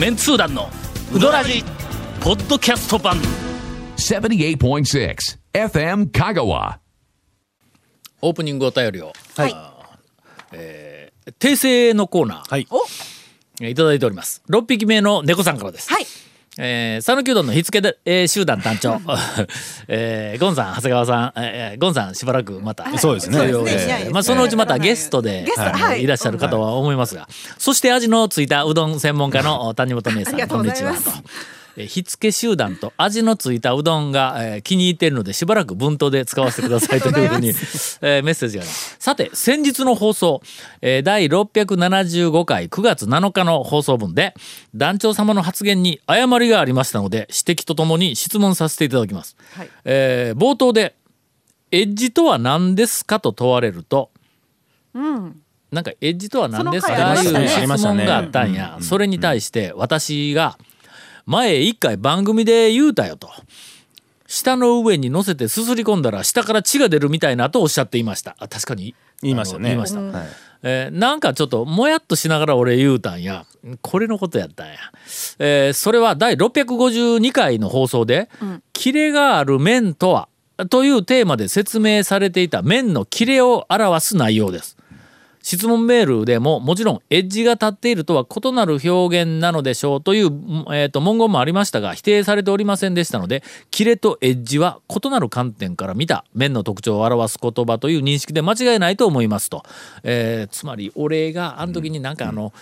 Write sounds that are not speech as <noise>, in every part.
メンツー団のウドラジポッドキャスト版78.6 FM Kagawa. オープニングお便りをはい。訂正のコーナー、はい。えーいただいております6匹目の猫さんからですはい。えー、讃岐うどんの火付けで、えー集団団長、<laughs> えー、ゴンさん長谷川さん、えー、ゴンさんしばらくまた、そうですね。といそうですね。えーまあ、そのうちまたゲストではい。いらっしゃるかとは思いますが、そして味のついたうどん専門家の谷本姉さんこんにちは火付け集団と味のついたうどんが、えー気に入っているのでしばらく文頭で使わせてくださいというふうに、えーメッセージがあります。さて先日の放送、えー第675回9月7日の放送分で団長様の発言に誤りがありましたので指摘とともに質問させていただきます、はい。えー冒頭で「エッジとは何ですか?」と問われるとうん。なんかエッジとは何ですか？その回あいう質問があったんや。それに対して私が前一回番組で言うたよと。下の上に乗せてすすり込んだら下から血が出るみたいなとおっしゃっていました。あ確かに？言いましたね。言いました。はいえーなんかちょっともやっとしながら俺言うたんやこれのことやったんや、えーそれは第652回の放送で「キレがある面とは」というテーマで説明されていた面のキレを表す内容です質問メールでももちろんエッジが立っているとは異なる表現なのでしょうという、えーと文言もありましたが否定されておりませんでしたのでキレとエッジは異なる観点から見た面の特徴を表す言葉という認識で間違いないと思いますと、えーつまり俺があの時になんかあの、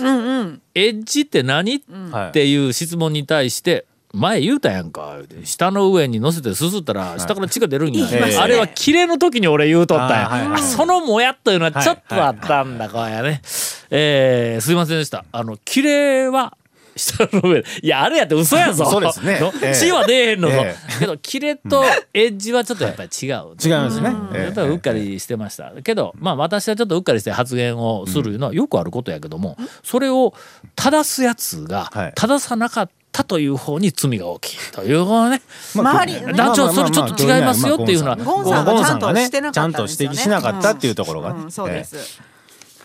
うん。うん。エッジって何、はいっていう質問に対して前言うたやんか。下の上に乗せてすすったら下から血が出るんや、言いあれはキレの時に俺言うとったん。や、はいはいあそのもやっというのはちょっとあったんだ、こうやね、えーすいませんでした。あのキレは下の上。いやあれやって嘘やぞ。そうですねのええ血は出えへんのぞ、えけどキレとエッジはちょっとやっぱり違う、違いますね。ええやっぱりうっかりしてました。けどまあ私はちょっとうっかりして発言をするのはよくあることやけどもそれを正すやつがはい。正さなかったという方に罪が大きいというのね周りまあ団長それちょっと違いますよっていうのはゴンさんがねちゃんと指摘しなかったっていうところがねうん、そうです。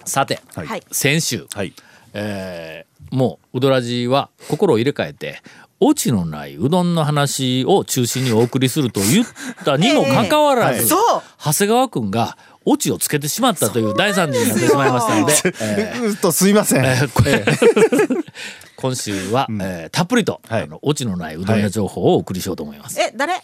さて。先週、はい。えーもううどらじは心を入れ替えてオチのないうどんの話を中心にお送りすると言ったにもかかわらず。長谷川君がオチをつけてしまったという大惨事になってしまいましたので、えーうっとすいません。今週は、えーたっぷりと、はい。あのオチのないうどん屋情報をお送りしようと思います。え、誰？<laughs>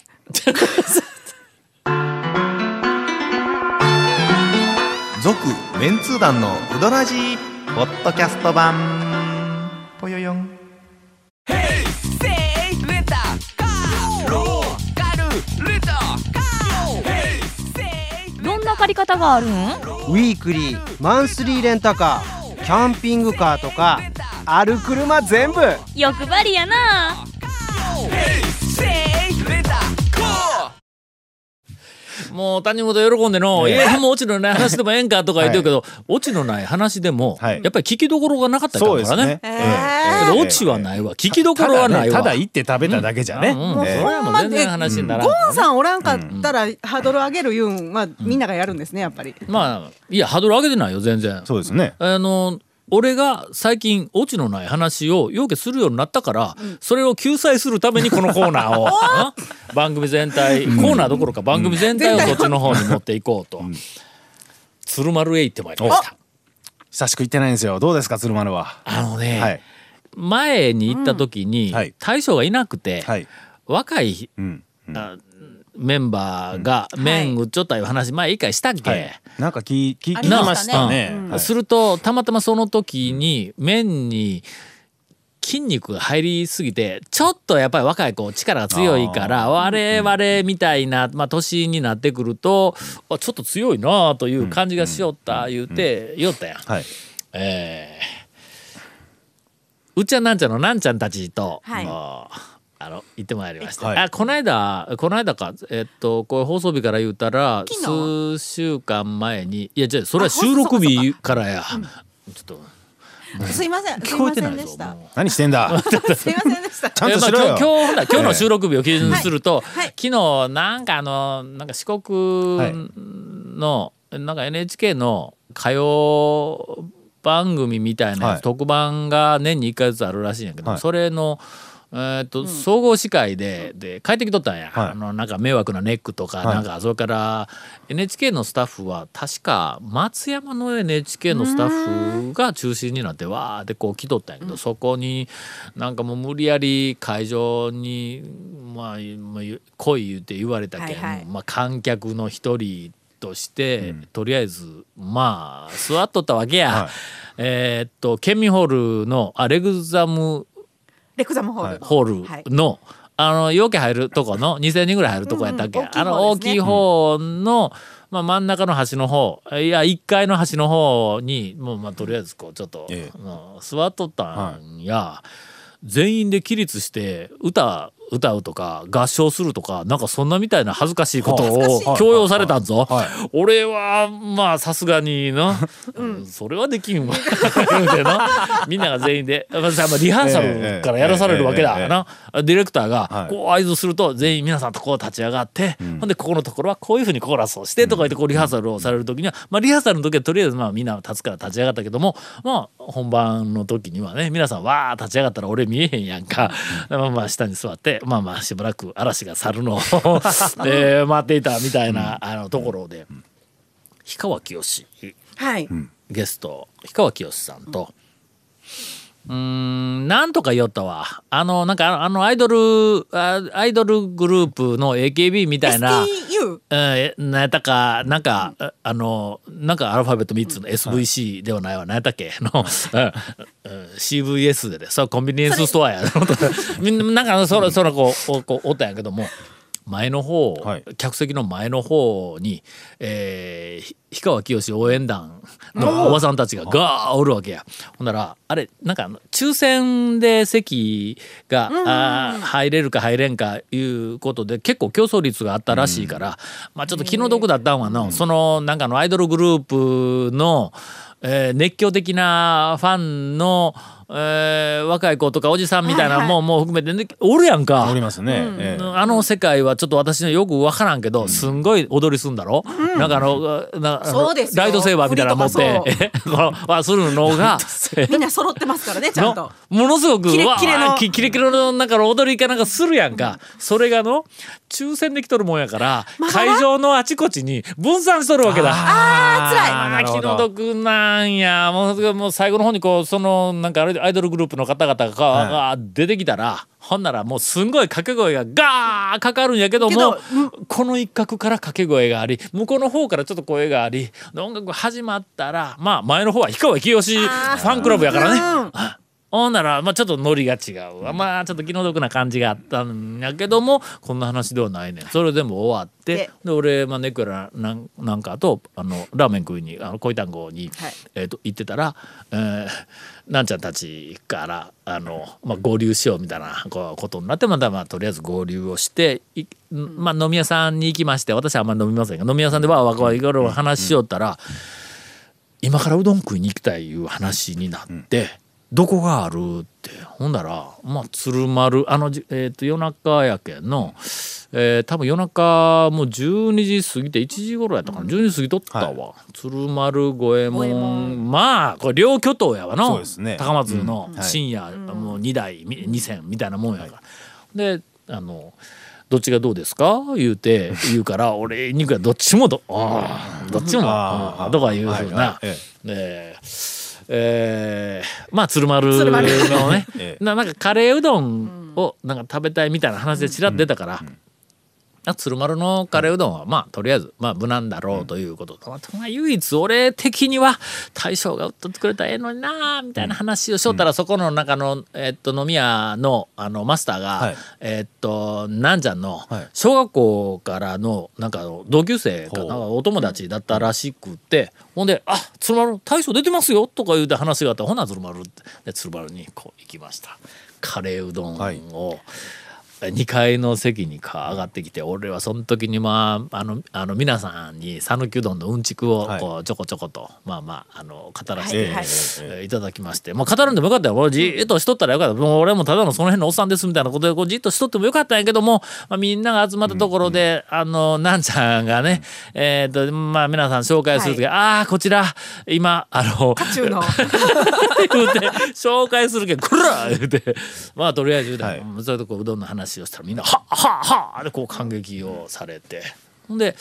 続メンツー団のウドラジーポッドキャスト版。ぽよよん。どんな借り方があるん？ウィークリーマンスリーレンタカーキャンピングカーとかある車全部欲張りやなもう谷本喜んでの「いやもうオチのない話でもええんか」とか言ってるけど、オチのない話でも、はいやっぱり聞きどころがなかったそうですからねね。。えけどオチはないわ聞きどころはないわ。ただ行って食べただけじゃね。うんうそれはもう全然話にならゴンさんおらんかったらハードル上げる言うんはみんながやるんですねやっぱり。まあいやハードル上げてないよ全然。そうですね。あの俺が最近オチのない話をようけするようになったから、それを救済するためにこのコーナーを <laughs> あ番組全体コーナーどころか番組全体をそっちの方に持っていこうと、鶴丸へ行ってまいりました久しく行ってないんですよ。どうですか鶴丸は？あのね、はい。前に行った時に、大将がいなくて、はい。若いうん。あメンバーが麺売っちょったいう話前一回したっけ、はい。なんか聞聞あきましたたね。うん。はい。するとたまたまその時に麺に筋肉が入りすぎてちょっとやっぱり若い子力が強いから我々みたいな、まあ、年になってくるとあちょっと強いなあという感じがしよった言うて言おったやん。はい。えーうっちゃんなんちゃんのなんちゃんたちと、はいああの行ってまいりました、はい。あこの間この間か。えっとこれ放送日から言うたら昨数週間前にいやじゃあそれは収録日か。らや。ちょっと。すいません。聞こえてない。ぞも何してんだ？すいませんでした。<laughs> <laughs> ちゃんと今日今日の収録日を基準にすると、はい。昨日なんかあのなんか四国の、なんか NHK の歌謡番組みたいな特番が年に1回ずつあるらしいんやけど、はい。それの、えー、と総合司会でで帰ってきとったんや、はい。あのなんか迷惑なネックとか,、はい。なんかそれから NHK のスタッフは確か松山の NHK のスタッフが中心になってわーってこう来とったんやけど、そこになんかもう無理やり会場に、まあ、まあ来い言って言われたけん、はいはい。まあ、観客の一人として、とりあえずまあ座っとったわけや。はい。えーっと県民ホールのあレグザムレクザムホール。ホールの、あの陽気入るとこの2,000人ぐらい入るとこやったっけ、うんうんあの大きい方の、まあ、真ん中の端の方いや1階の端の方にもうまあとりあえずこうちょっと、ええ。うん座っとったんや、全員で起立して歌歌うとか合唱するとかなんかそんなみたいな恥ずかしいことを強要されたんぞ。はい。俺はまあさすがにな、それはできんわ。みんなが全員で、まあ、リハーサルからやらされるわけだな。ディレクターがはい。こう合図すると全員皆さんとこう立ち上がって、ほんでここのところはこういうふうにコーラスをしてとか言ってこうリハーサルをされる時には、まあ、リハーサルの時はとりあえずまあみん。な立つから立ち上がったけどもまあ本番の時にはね皆さんわー立ち上がったら俺見えへんやんか、まあまあ下に座ってまあまあしばらく嵐が去るのを、<laughs> <laughs> えー待っていたみたいな、あのところで氷川きよしはい。ゲスト氷川きよしさんと。うーんなんとか言おったわあのなんかあのアイドルあアイドルグループの AKB みたいな。STU。えー、何やったかなんか、ああのなんかアルファベット3つの SVC ではないわ。何やったっけ？の、うんうん CVS でね。そうコンビニエンスストアや。<laughs> ななんかそらそらこうこうおったんやけども前の方、はい。客席の前の方に、えー、ひ氷川きよし応援団のおばさんたちがガーおるわけや。ほんならあれなんか抽選で席が、あー入れるか入れんかいうことで結構競争率があったらしいから、まあちょっと気の毒だったんはの、そのなんかのアイドルグループの、えー熱狂的なファンの、えー若い子とかおじさんみたいなもんもう含めて、ね、おるやんか。おりますね。ええ。あの世界はちょっと私のよく分からんけど、すんごい踊りすんだろ、なんかあのなそうですよ。ライトセーバーみたいなの持って。振り <laughs> このわするのが <laughs> みんな揃ってますからね、ちゃんと。の。ものすごくキレッキレの。キレキレのなんかの踊りかなんかするやんか、それがの抽選できとるもんやから、会場のあちこちに分散しとるわけだ。あー、辛い。気の毒なんや。もうもう最後の方にこうそのなんかあれアイドルグループの方々が、が出てきたらほんならもうすんごい掛け声がガーかかるんやけどもこの一角から掛け声があり向こうの方からちょっと声があり音楽始まったらまあ前の方は氷川きよしファンクラブやからね。うんほんなら、まあ、ちょっとノリが違うわ。まあちょっと気の毒な感じがあったんやけどもこんな話ではないねん。それ全部終わってでで俺、まあ、ネクラなんなんかとあのラーメン食いにあの恋単語に、はい。えー、と行ってたら、えーなんちゃんたちからあの、まあ、合流しようみたいなこうことになってまたまあとりあえず合流をしてい、まあ、飲み屋さんに行きまして私はあんまり飲みませんが飲み屋さんでわーわーわーいろいろ話しよったら、今からうどん食いに行きたいいう話になって、どこがあるって。ほんだらまあ鶴丸あのじ、えー、と夜中やけんの、えー多分夜中もう12時過ぎて1時頃やったかな、12時過ぎとったわ、鶴丸五右衛門。まあこれ両巨頭やわのそうですね。高松のうん。はい。深夜、もう2台2線みたいなもんやから。であのどっちがどうですか？言うて言うから <laughs> 俺言いにくいどっちもどどっちもとかいうふうはいはない。ええ。ーえーまあ鶴丸のね。<laughs> ええ。ななんかカレーうどんをなんか食べたいみたいな話でちらっと出たから、あ鶴丸のカレーうどんはまあとりあえずまあ無難だろうということと、唯一俺的には大将が売っとってくれたらええのになあみたいな話をしとったら、そこの中の、えっと飲み屋のあのマスターが、はい。えっとなんちゃんのはい。小学校からのなんかの同級生かなお友達だったらしくって、ほんで「あ鶴丸大将出てますよ」とか言うて話があって「ほな鶴丸」ってで鶴丸にこう行きました。カレーうどんを。はい2階の席にか上がってきて俺はその時にまああのあの皆さんに讃岐うどんのうんちくをこうちょこちょことまあまああの語らせて、はいただきまして、まあ、語るんでもよかったよ。俺じーっとしとったらよかった。もう俺もただのその辺のおっさんですみたいなことでこうじっとしとってもよかったんやけども、まあ、みんなが集まったところで、あのなんちゃんがね、えーとまあ皆さん紹介する時、ああこちら今あの中の。<laughs> 言うて紹介するけど「こら!」言うて。まあとりあえずはい。うんそれでこううどんの話をしたらみんな「はっはっはっ」でこう感激をされて。ほんで、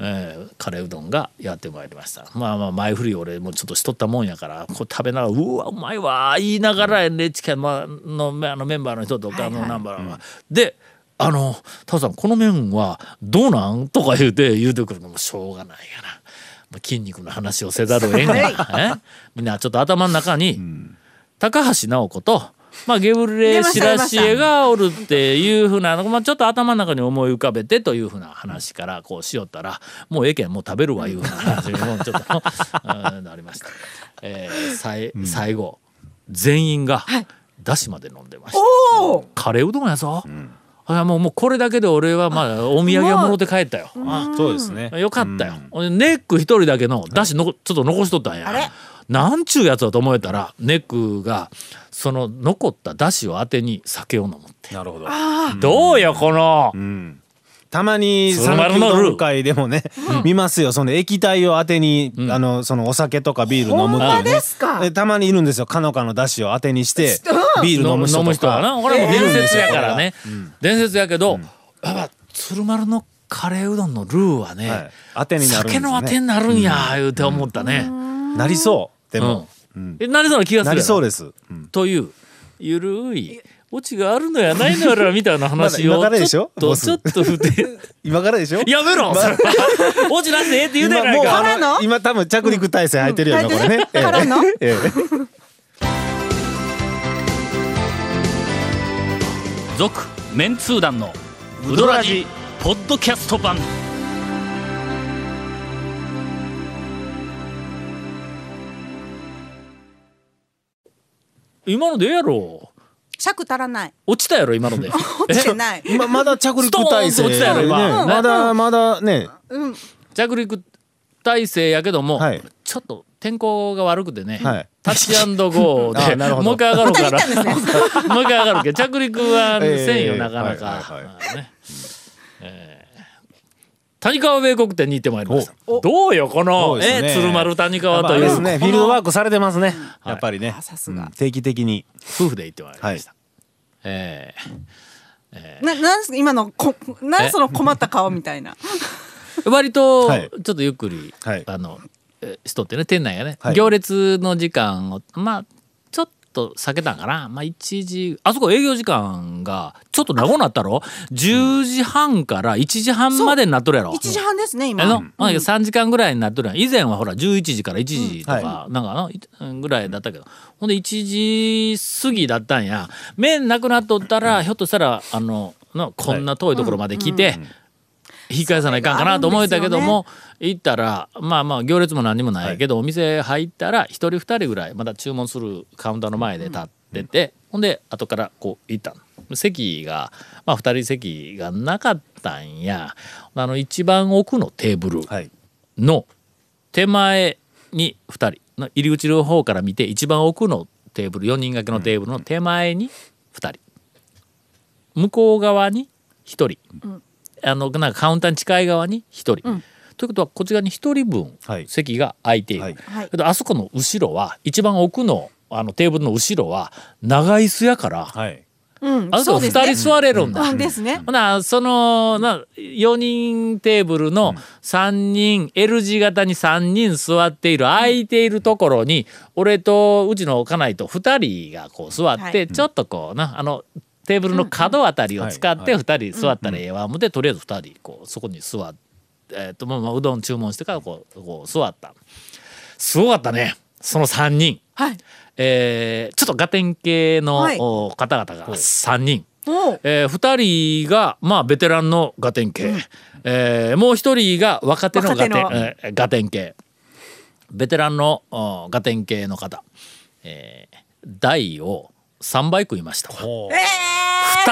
えーカレーうどんがやってまいりましたまあまあ前振り俺もちょっとしとったもんやからこう食べながら「うわうまいわ」言いながら NHK のあのあのメンバーの人とかのナンバーが、であの「タオさんこの麺はどうなん?」とか言うて言うてくるのもしょうがないやな。まあ筋肉の話をせざるを得んが、えみんなちょっと頭の中に、高橋直子と、まあ、ゲブレシラシエがおるっていうふうなのまあ、ちょっと頭の中に思い浮かべてというふうな話からこうしよったらもうええけんもう食べるわいうふうな話にもうちょっと <laughs> うんなりました。えーさい最後全員がだしまで飲んでました。おおカレーうどんやぞ。あもうもうこれだけで俺はまあお土産はもろて帰ったよ。あそうですねよかったよ。俺ネック一人だけのだしのこちょっと残しとったんや。なんちゅうやつだと思えたらネックがその残っただしを当てに酒を飲むって。なるほど。どうよこの。うん。たまに讃岐うどん会でもね、見ますよ。その液体を当てに、あのそのお酒とかビール飲むっていうねですか？えたまにいるんですよ。かのかのだしを当てにしてビール飲む人とか。飲む人はな。これはもう伝説やからね。伝説やけど、やっぱ鶴丸のカレーうどんのルーはね、はい。当てになるね。酒の当てになるんや、言うて思ったね。なりそうでも、えなりそうな気がするな。りそうです、うん。というゆるいオチがあるのやないのやらみたいな話をまだ今からでしちょっとょボス。ちょっと振って。<laughs> 今からでしょ？やめろ！それはオチなんでええって言うて今もうないかからの？今多分着陸体制入ってるよね、これね、ええからの？ええ。続メンツー団のウドラジポッドキャスト版今のでええやろ？尺足らない。落ちたやろ今ので。<laughs> 落ちてない。今まだ着陸体制。落ちたやろ今。ねまだまだ。ねうん。着陸体制やけども、はい。ちょっと天候が悪くてね、はい。タッチアンドゴーで <laughs> あなるほど。もう一回上がるから、また行ったんです <laughs> もう一回上がるけ。ど着陸はええせんよ、なかなか、はいはいはいまあね。えー谷川米国店に行ってまいりました。どうよこその、ね。え鶴丸谷川という。やっぱあれですねフィールドワークされてますね。やっぱりね。あさすが。うん定期的に。夫婦で行ってまいりました、えーななんす今のこなんその困った顔みたいな。割とはい。ちょっとゆっくり、はい。あのえしとってね店内がね、はい。行列の時間をまあと避けたんかな。まあ1時あそこ営業時間がちょっと長くなったろ？10時半から1時半までになっとるやろ？1時半ですね今。あの、まあ、3時間ぐらいになっとるやん。以前はほら11時から1時とか、なんかのぐらいだったけど。ほんで1時過ぎだったんや。麺なくなっとったらひょっとしたらあののこんな遠いところまで来て、引き返さないかんかなと思えたけども、行ったらまあまあ行列も何にもないけど、お店入ったら一人二人ぐらいまだ注文するカウンターの前で立ってて、ほんで後からこう行った。の席がまあ二人席がなかったんや。あの一番奥のテーブルはい。の手前に2人。の入り口の方から見て一番奥のテーブル4人掛けのテーブルの手前に2人。向こう側に1人、あのなんかカウンターに近い側に1人、ということはこっち側に1人分はい。席が空いている、はい。はい。けどあそこの後ろは一番奥のあのテーブルの後ろは長椅子やから、はい。うんあそこ2そうですね。人座れるんだ。うんですね。ほなそのな4人テーブルの3人、L 字型に3人座っている空いているところに俺とうちの家内と2人がこう座って、はい。ちょっとこうなあのテーブルの角あたりを使ってうん2人座ったらええわ思ってとりあえず2人こうそこに座って、えーとまあまあうどん注文してからこうこう座った。すごかったね。その3人。はい。えーちょっとガテン系の、はい。お方々が3人。えー、2人が、まあ、ベテランのガテン系、えーもう1人が若手のガテンえーガテン系。ベテランのおガテン系の方、えー、大を3倍食いました。2ほう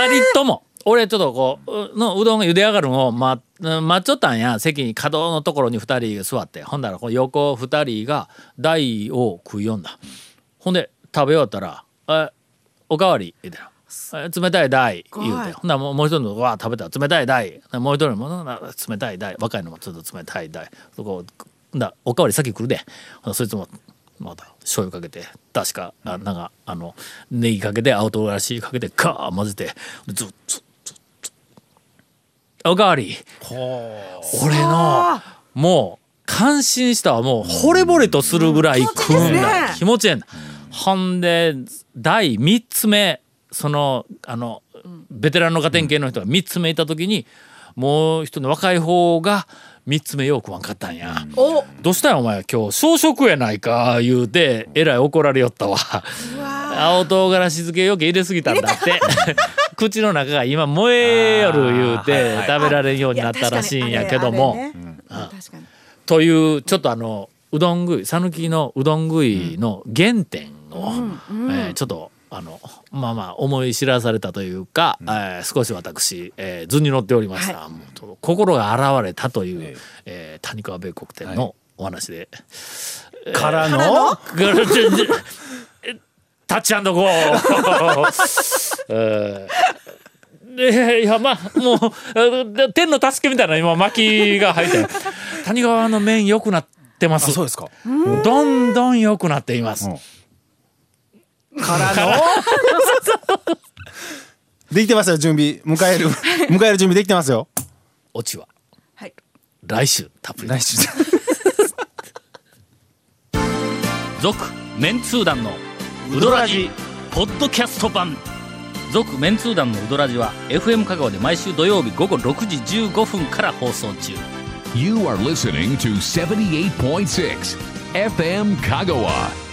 人とも。俺ちょっとこううのうどんが茹で上がるのを待待っちょったんや席に角のところに2人座ってほんだらこう横2人が台を食いよんだ。ほんで食べ終わったら「えおかわり」言うてなえ冷たい台言うてほんならもうもう一人のわー食べたら冷たい台。もう一人もな冷たい台。若いのもちょっと冷たい台。そこほんだらおかわり先来るで。そいつもまた醤油かけて確かあなんかあのネギかけて青唐辛子かけてカー混ぜてずっとおかわり。俺のもう感心したわ。もう惚れ惚れとするぐらい食うんだ。気持ちいいん。だほんで第3つ目そのあのベテランのガテン系の人が3つ目いた時にもう一人の若い方が3つ目よう食わんかったんや。お。どうしたんお前今日小食やないか言うてえらい怒られよったわ。青唐辛子漬けよけ入れすぎたんだって。<laughs> 口の中が今燃えよる言うて食べられんようになったらしいんやけども、というちょっとあのうどん食い讃岐のうどん食いの原点を、えーちょっとあのまあまあ思い知らされたというか、えー少し私、えー図に乗っておりました、もうと心が現れたという、えー谷川米国店のお話で。からの？<laughs> タッチアンドゴー。<laughs> えーでいやまあもうで天の助けみたいな今巻きが入って <laughs> 谷川の麺良くなってまあすそうですか。どんどん良くなっています、からのできてますよ準備。迎える。迎える準備できてますよ。オチは。はい。来週たっぷり。来週。続メンツー団のウドラジポッドキャスト版。続メンツー団のウドラジは FM 香川で毎週土曜日午後6時15分から放送中。You are listening to 78.6 FM Kagawa.